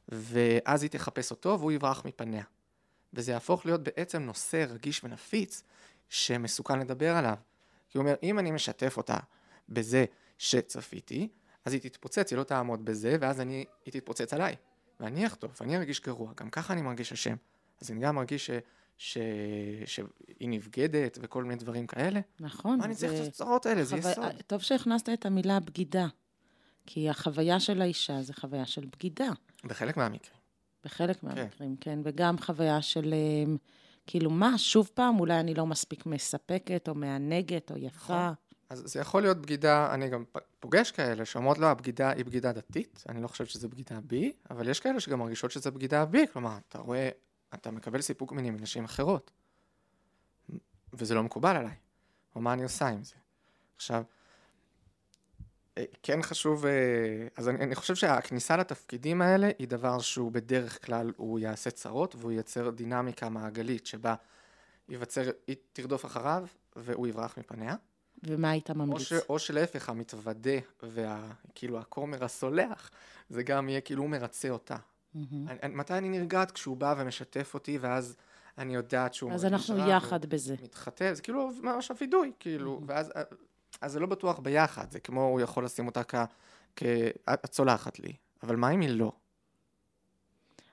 ואז היא תחפש אותו והוא יברח מפניה. וזה יהפוך להיות בעצם נושא רגיש ונפיץ שמסוכן לדבר עליו. כי הוא אומר, אם אני משתף אותה בזה שצפיתי, אז היא תתפוצץ, היא לא תעמוד בזה, ואז אני, היא תתפוצץ עליי. ואני אחטוף, אני ארגיש גרוע, גם ככה אני מרגיש אשם. אז אני גם מרגיש ש... שהיא נבגדת וכל מיני דברים כאלה. נכון. מה אני צריך את הצרות האלה? זה יסוד. טוב שהכנסת את המילה בגידה, כי החוויה של האישה זה חוויה של בגידה. בחלק מהמקרים. בחלק כן. מהמקרים, כן. כן. וגם חוויה של, אמ, כאילו, מה, שוב פעם, אולי אני לא מספיק מספקת, או מענגת, או יפה. נכון. אז זה יכול להיות בגידה, אני גם פוגש כאלה שאומרות לו, הבגידה היא בגידה דתית, אני לא חושב שזה בגידה בי, אבל יש כאלה שגם מרגישות שזה בגידה בי, כלומר, אתה רואה אתה מקבל סיפוק מיני מנשים אחרות. וזה לא מקובל עליי. או מה אני עושה עם זה? עכשיו, אה, כן חשוב, אה, אז אני, אני חושב שהכניסה לתפקידים האלה היא דבר שהוא בדרך כלל, הוא יעשה צרות והוא ייצר דינמיקה מעגלית שבה ייווצר, היא תרדוף אחריו והוא יברח מפניה. ומה היית ממליץ? או, ש, או שלהפך, המתוודה וכאילו הכומר הסולח, זה גם יהיה כאילו הוא מרצה אותה. Mm-hmm. אני, מתי אני נרגעת? כשהוא בא ומשתף אותי, ואז אני יודעת שהוא אז אנחנו יחד בזה. מתחתב, זה כאילו ממש הווידוי, כאילו, mm-hmm. ואז, אז זה לא בטוח ביחד, זה כמו הוא יכול לשים אותה כ... כ... את צולחת לי, אבל מה אם היא לא?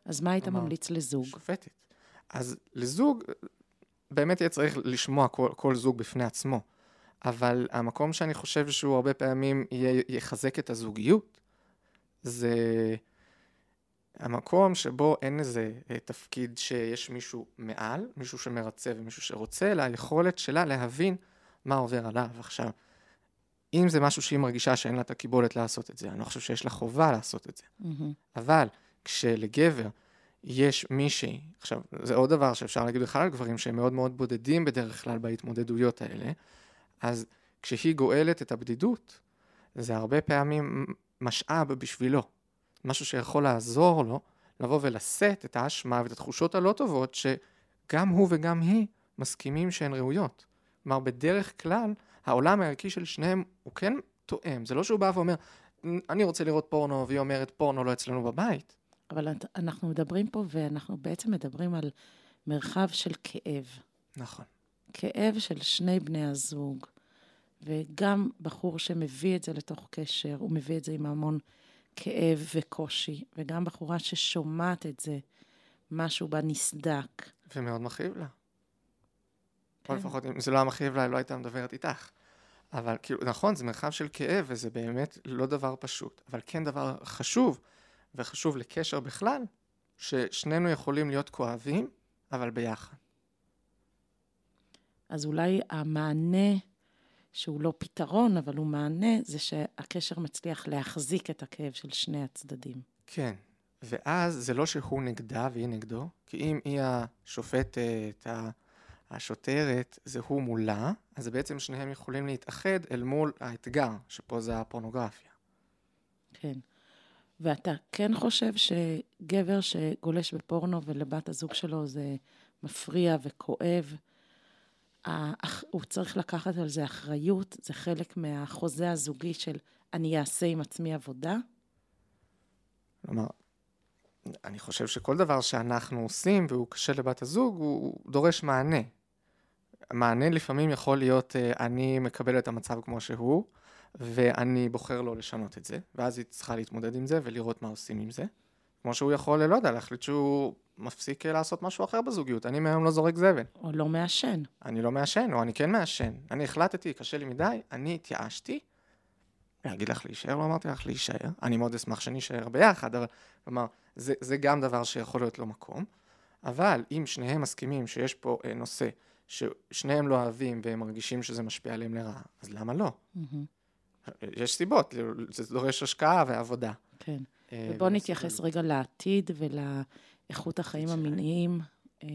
אז מה היית ממליץ לזוג? שופטת. אז לזוג, באמת יהיה צריך לשמוע כל, כל זוג בפני עצמו, אבל המקום שאני חושב שהוא הרבה פעמים יהיה, יחזק את הזוגיות, זה המקום שבו אין איזה אה, תפקיד שיש מישהו מעל, מישהו שמרצה ומישהו שרוצה, אלא היכולת שלה להבין מה עובר עליו. עכשיו, אם זה משהו שהיא מרגישה שאין לה את הקיבולת לעשות את זה, אני לא חושב שיש לה חובה לעשות את זה. Mm-hmm. אבל כשלגבר יש מישהי, עכשיו, זה עוד דבר שאפשר להגיד בכלל על גברים שהם מאוד מאוד בודדים בדרך כלל בהתמודדויות האלה, אז כשהיא גואלת את הבדידות, זה הרבה פעמים משאב בשבילו. משהו שיכול לעזור לו לבוא ולשאת את האשמה ואת התחושות הלא טובות שגם הוא וגם היא מסכימים שהן ראויות. כלומר, בדרך כלל, העולם הערכי של שניהם הוא כן תואם. זה לא שהוא בא ואומר, אני רוצה לראות פורנו, והיא אומרת, פורנו לא אצלנו בבית. אבל אנחנו מדברים פה, ואנחנו בעצם מדברים על מרחב של כאב. נכון. כאב של שני בני הזוג, וגם בחור שמביא את זה לתוך קשר, הוא מביא את זה עם המון כאב וקושי, וגם בחורה ששומעת את זה, משהו בה נסדק. ומאוד מכאיב לה. כן. או לפחות אם זה לא היה מכאיב לה, היא לא הייתה מדברת איתך. אבל כאילו, נכון, זה מרחב של כאב, וזה באמת לא דבר פשוט, אבל כן דבר חשוב, וחשוב לקשר בכלל, ששנינו יכולים להיות כואבים, אבל ביחד. אז אולי המענה, שהוא לא פתרון, אבל הוא מענה, זה שהקשר מצליח להחזיק את הכאב של שני הצדדים. כן, ואז זה לא שהוא נגדה והיא נגדו, כי אם היא השופטת, השוטרת, זה הוא מולה, אז בעצם שניהם יכולים להתאחד אל מול האתגר, שפה זה הפורנוגרפיה. כן. ואתה כן חושב שגבר שגולש בפורנו ולבת הזוג שלו זה מפריע וכואב, הוא צריך לקחת על זה אחריות, זה חלק מהחוזה הזוגי של אני אעשה עם עצמי עבודה? כלומר, אני חושב שכל דבר שאנחנו עושים והוא קשה לבת הזוג, הוא דורש מענה. מענה לפעמים יכול להיות, אה, אני מקבל את המצב כמו שהוא, ואני בוחר לא לשנות את זה, ואז היא צריכה להתמודד עם זה ולראות מה עושים עם זה. כמו שהוא יכול, לא יודע, להחליט שהוא מפסיק אה, לעשות משהו אחר בזוגיות. אני מהיום לא זורק זבל. או לא מעשן. אני לא מעשן, או אני כן מעשן. אני החלטתי, קשה לי מדי, אני התייאשתי. להגיד לך להישאר, לא אמרתי לך להישאר. אני מאוד אשמח שנישאר ביחד, אבל כלומר, זה, זה גם דבר שיכול להיות לו מקום. אבל אם שניהם מסכימים שיש פה אה, נושא ששניהם לא אוהבים והם מרגישים שזה משפיע עליהם לרעה, אז למה לא? Mm-hmm. יש סיבות, זה דורש השקעה ועבודה. כן. אה, ובוא נתייחס רגע לעתיד ולאיכות החיים המיניים. אה,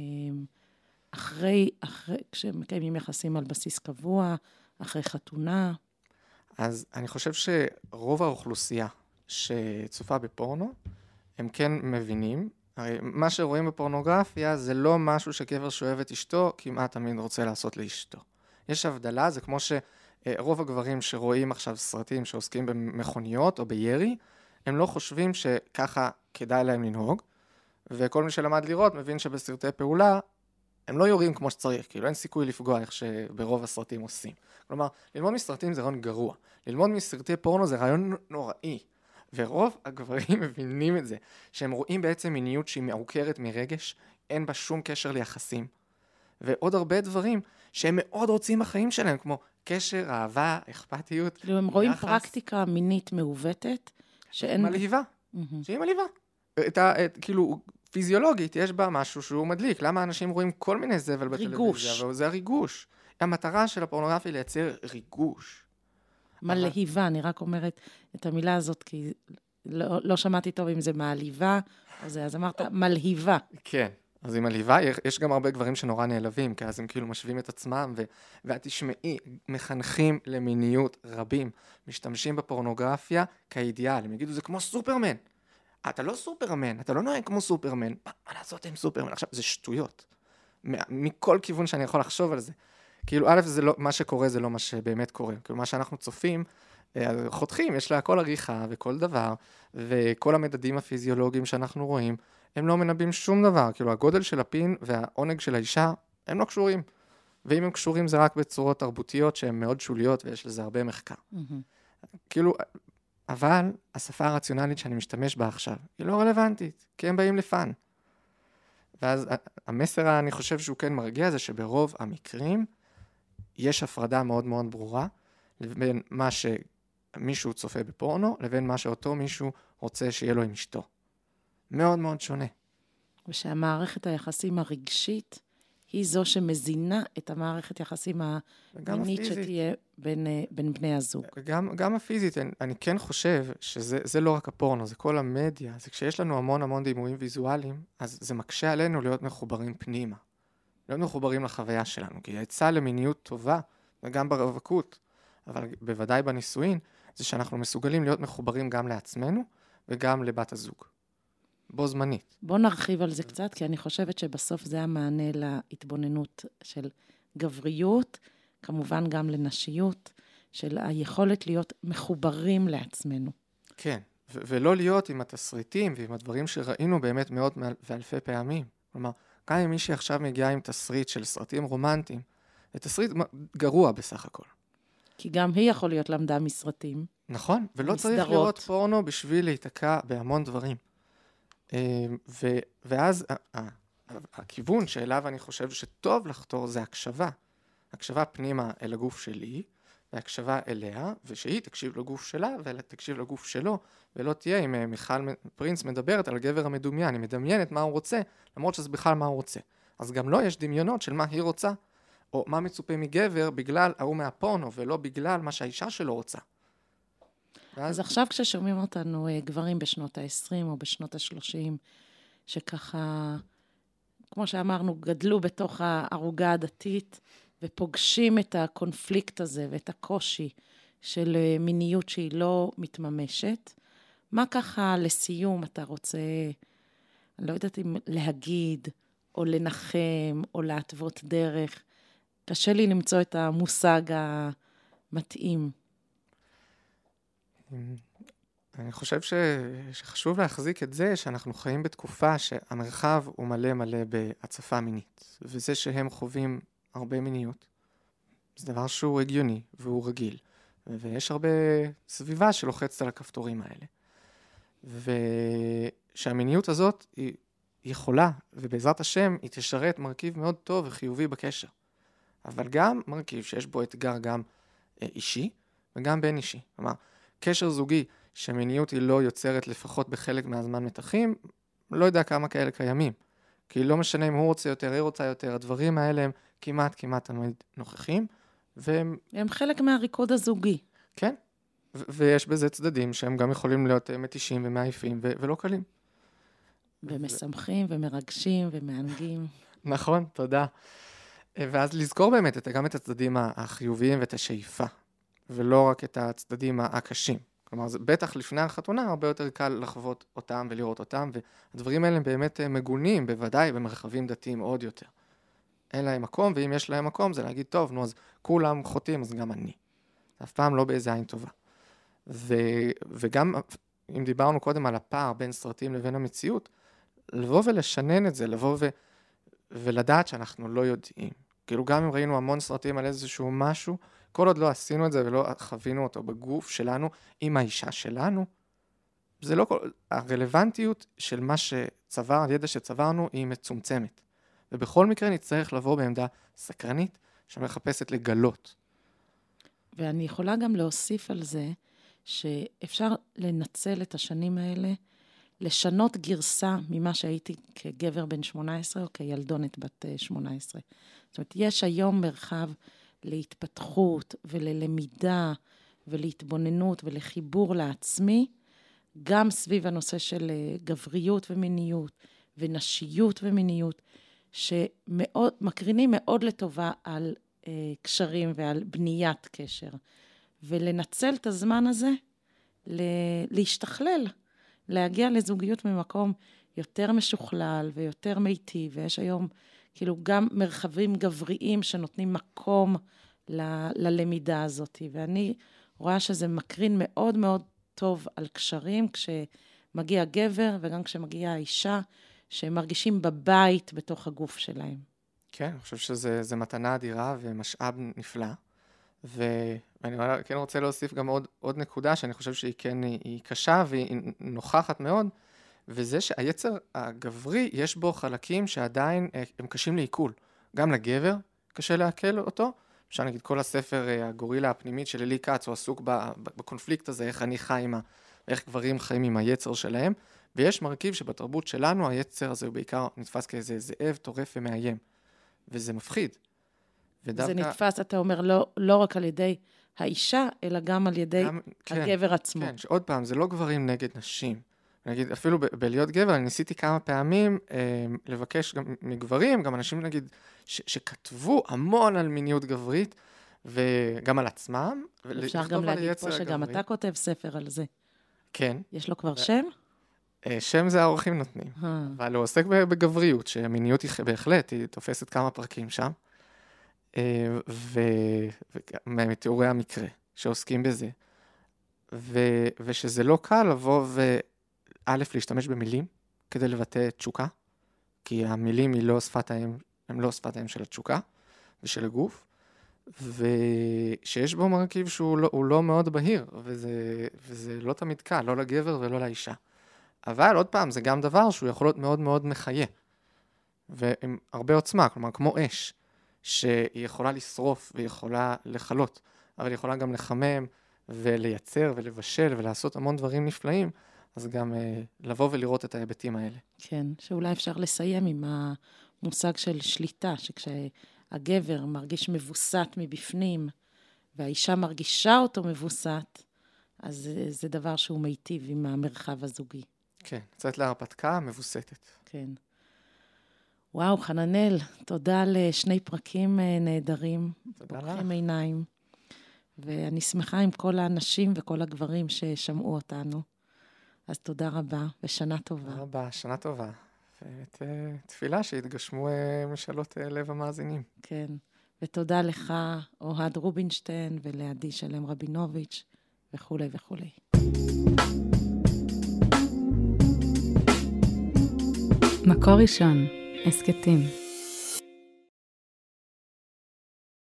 אחרי, אחרי, כשמקיימים יחסים על בסיס קבוע, אחרי חתונה. אז אני חושב שרוב האוכלוסייה שצופה בפורנו, הם כן מבינים. הרי מה שרואים בפורנוגרפיה זה לא משהו שגבר שאוהב את אשתו כמעט תמיד רוצה לעשות לאשתו. יש הבדלה, זה כמו שרוב הגברים שרואים עכשיו סרטים שעוסקים במכוניות או בירי, הם לא חושבים שככה כדאי להם לנהוג, וכל מי שלמד לראות מבין שבסרטי פעולה הם לא יורים כמו שצריך, כאילו אין סיכוי לפגוע איך שברוב הסרטים עושים. כלומר, ללמוד מסרטים זה רעיון גרוע, ללמוד מסרטי פורנו זה רעיון נוראי. ורוב הגברים מבינים את זה, שהם רואים בעצם מיניות שהיא מעוקרת מרגש, אין בה שום קשר ליחסים. ועוד הרבה דברים שהם מאוד רוצים בחיים שלהם, כמו קשר, אהבה, אכפתיות, כאילו הם רואים יחס. פרקטיקה מינית מעוותת, שאין... מלהיבה, mm-hmm. שהיא מלהיבה. את ה... את, כאילו, פיזיולוגית יש בה משהו שהוא מדליק. למה אנשים רואים כל מיני זבל בטלוויזיה? ריגוש. זה הריגוש. המטרה של הפורנוגרפיה היא לייצר ריגוש. מלהיבה, אני רק אומרת את המילה הזאת, כי לא, לא שמעתי טוב אם זה מעליבה, או זה, אז אמרת מלהיבה. כן, אז היא מלהיבה, יש גם הרבה גברים שנורא נעלבים, כי אז הם כאילו משווים את עצמם, ו... ואת תשמעי, מחנכים למיניות רבים, משתמשים בפורנוגרפיה כאידיאל, הם יגידו, זה כמו סופרמן. אתה לא סופרמן, אתה לא נוהג כמו סופרמן, מה, מה לעשות עם סופרמן? עכשיו, זה שטויות. מכל כיוון שאני יכול לחשוב על זה. כאילו, א', זה לא, מה שקורה זה לא מה שבאמת קורה. כאילו, מה שאנחנו צופים, אה, חותכים, יש לה כל עריכה וכל דבר, וכל המדדים הפיזיולוגיים שאנחנו רואים, הם לא מנבאים שום דבר. כאילו, הגודל של הפין והעונג של האישה, הם לא קשורים. ואם הם קשורים זה רק בצורות תרבותיות שהן מאוד שוליות ויש לזה הרבה מחקר. Mm-hmm. כאילו, אבל השפה הרציונלית שאני משתמש בה עכשיו, היא לא רלוונטית, כי הם באים לפאן. ואז המסר, אני חושב שהוא כן מרגיע, זה שברוב המקרים, יש הפרדה מאוד מאוד ברורה בין מה שמישהו צופה בפורנו לבין מה שאותו מישהו רוצה שיהיה לו עם אשתו. מאוד מאוד שונה. ושהמערכת היחסים הרגשית היא זו שמזינה את המערכת יחסים המינית שתהיה בין, אה, בין בני הזוג. גם, גם הפיזית, אני, אני כן חושב שזה לא רק הפורנו, זה כל המדיה, זה כשיש לנו המון המון דימויים ויזואליים, אז זה מקשה עלינו להיות מחוברים פנימה. להיות מחוברים לחוויה שלנו, כי העצה למיניות טובה, וגם ברווקות, אבל בוודאי בנישואין, זה שאנחנו מסוגלים להיות מחוברים גם לעצמנו וגם לבת הזוג. בו זמנית. בוא נרחיב על זה קצת, כי אני חושבת שבסוף זה המענה להתבוננות של גבריות, כמובן גם לנשיות, של היכולת להיות מחוברים לעצמנו. כן, ו- ולא להיות עם התסריטים ועם הדברים שראינו באמת מאות ואלפי פעמים. כלומר, גם אם מישהי עכשיו מגיעה עם תסריט של סרטים רומנטיים, זה תסריט גרוע בסך הכל. כי גם היא יכול להיות למדה מסרטים. נכון, ולא מסדרות. צריך לראות פורנו בשביל להיתקע בהמון דברים. אה, ו, ואז הכיוון שאליו אני חושב שטוב לחתור זה הקשבה. הקשבה פנימה אל הגוף שלי, והקשבה אליה, ושהיא תקשיב לגוף שלה ותקשיב לגוף שלו, ולא תהיה אם אה, מיכל פרינס מדברת על הגבר המדומיין, היא מדמיינת מה הוא רוצה, למרות שזה בכלל מה הוא רוצה. אז גם לו לא יש דמיונות של מה היא רוצה, או מה מצופה מגבר בגלל ההוא מהפורנו, ולא בגלל מה שהאישה שלו רוצה. ואז עכשיו כששומעים אותנו אה, גברים בשנות ה-20 או בשנות ה-30, שככה, כמו שאמרנו, גדלו בתוך הערוגה הדתית, ופוגשים את הקונפליקט הזה ואת הקושי של אה, מיניות שהיא לא מתממשת, מה ככה לסיום אתה רוצה, אני לא יודעת אם להגיד, או לנחם, או להתוות דרך? קשה לי למצוא את המושג המתאים. אני חושב ש... שחשוב להחזיק את זה שאנחנו חיים בתקופה שהמרחב הוא מלא מלא בהצפה מינית, וזה שהם חווים הרבה מיניות, זה דבר שהוא הגיוני והוא רגיל, ויש הרבה סביבה שלוחצת על הכפתורים האלה. ושהמיניות הזאת היא יכולה, ובעזרת השם היא תשרת מרכיב מאוד טוב וחיובי בקשר. אבל גם מרכיב שיש בו אתגר גם אה, אישי וגם בין אישי. כלומר, קשר זוגי שמיניות היא לא יוצרת לפחות בחלק מהזמן מתחים, לא יודע כמה כאלה קיימים. כי לא משנה אם הוא רוצה יותר, היא רוצה יותר, הדברים האלה הם כמעט כמעט תמיד נוכחים, והם... הם חלק מהריקוד הזוגי. כן, ו- ויש בזה צדדים שהם גם יכולים להיות אה, מתישים ומעייפים ו- ולא קלים. ומשמחים ומרגשים ומענגים. נכון, תודה. אה, ואז לזכור באמת גם את הצדדים החיוביים ואת השאיפה, ולא רק את הצדדים הקשים. כלומר, זה בטח לפני החתונה הרבה יותר קל לחוות אותם ולראות אותם, והדברים האלה באמת אה, מגונים, בוודאי במרחבים דתיים עוד יותר. אין להם מקום, ואם יש להם מקום זה להגיד, טוב, נו, אז כולם חוטאים, אז גם אני. אף פעם לא באיזה עין טובה. ו, וגם, אם דיברנו קודם על הפער בין סרטים לבין המציאות, לבוא ולשנן את זה, לבוא ו, ולדעת שאנחנו לא יודעים. כאילו, גם אם ראינו המון סרטים על איזשהו משהו, כל עוד לא עשינו את זה ולא חווינו אותו בגוף שלנו, עם האישה שלנו, זה לא כל... הרלוונטיות של מה שצבר, הידע שצברנו, היא מצומצמת. ובכל מקרה נצטרך לבוא בעמדה סקרנית, שמחפשת לגלות. ואני יכולה גם להוסיף על זה, שאפשר לנצל את השנים האלה, לשנות גרסה ממה שהייתי כגבר בן 18 או כילדונת בת 18. אה, זאת אומרת, יש היום מרחב להתפתחות וללמידה ולהתבוננות ולחיבור לעצמי, גם סביב הנושא של אה, גבריות ומיניות ונשיות ומיניות, שמקרינים מאוד לטובה על אה, קשרים ועל בניית קשר. ולנצל את הזמן הזה להשתכלל, להגיע לזוגיות ממקום יותר משוכלל ויותר מיטיב, ויש היום כאילו גם מרחבים גבריים שנותנים מקום ל, ללמידה הזאת. ואני רואה שזה מקרין מאוד מאוד טוב על קשרים כשמגיע גבר וגם כשמגיעה אישה, שהם מרגישים בבית בתוך הגוף שלהם. כן, אני חושב שזו מתנה אדירה ומשאב נפלא. ואני כן רוצה להוסיף גם עוד, עוד נקודה שאני חושב שהיא כן, היא קשה והיא נוכחת מאוד, וזה שהיצר הגברי, יש בו חלקים שעדיין אה, הם קשים לעיכול. גם לגבר קשה לעכל אותו. אפשר להגיד, כל הספר אה, הגורילה הפנימית של אלי כץ, הוא עסוק בקונפליקט הזה, איך אני חי עם ה... איך גברים חיים עם היצר שלהם. ויש מרכיב שבתרבות שלנו היצר הזה הוא בעיקר נתפס כאיזה זאב טורף ומאיים, וזה מפחיד. ודווקא... זה נתפס, אתה אומר, לא, לא רק על ידי האישה, אלא גם על ידי גם, כן, הגבר עצמו. כן, שעוד פעם, זה לא גברים נגד נשים. נגיד, אפילו ב- בלהיות גבר, אני ניסיתי כמה פעמים אה, לבקש גם מגברים, גם אנשים, נגיד, ש- שכתבו המון על מיניות גברית, וגם על עצמם. אפשר גם להגיד פה שגם אתה כותב ספר על זה. כן. יש לו כבר ו... שם? אה, שם זה האורחים נותנים, אה. אבל הוא עוסק בגבריות, שהמיניות היא בהחלט, היא תופסת כמה פרקים שם, אה, ומתיאורי המקרה שעוסקים בזה, ו, ושזה לא קל לבוא וא', להשתמש במילים כדי לבטא תשוקה, כי המילים היא לא שפת האם, הם לא שפת האם של התשוקה ושל הגוף, ושיש בו מרכיב שהוא לא, לא מאוד בהיר, וזה, וזה לא תמיד קל, לא לגבר ולא לאישה. אבל עוד פעם, זה גם דבר שהוא יכול להיות מאוד מאוד מחיה, ועם הרבה עוצמה, כלומר, כמו אש, שהיא יכולה לשרוף והיא יכולה לכלות, אבל היא יכולה גם לחמם ולייצר ולבשל ולעשות המון דברים נפלאים, אז גם אה, לבוא ולראות את ההיבטים האלה. כן, שאולי אפשר לסיים עם המושג של שליטה, שכשהגבר מרגיש מבוסת מבפנים, והאישה מרגישה אותו מבוסת, אז זה, זה דבר שהוא מיטיב עם המרחב הזוגי. כן, קצת להרפתקה מבוסתת. כן. וואו, חננאל, תודה לשני פרקים אה, נהדרים. תודה לך. עיניים. ואני שמחה עם כל האנשים וכל הגברים ששמעו אותנו. אז תודה רבה, ושנה טובה. תודה רבה, שנה טובה. ותפילה שיתגשמו אה, משאלות אה, לב המאזינים. כן, ותודה לך, אוהד רובינשטיין, ולעדי שלם רבינוביץ', וכולי וכולי. מקור ראשון, הסכתים.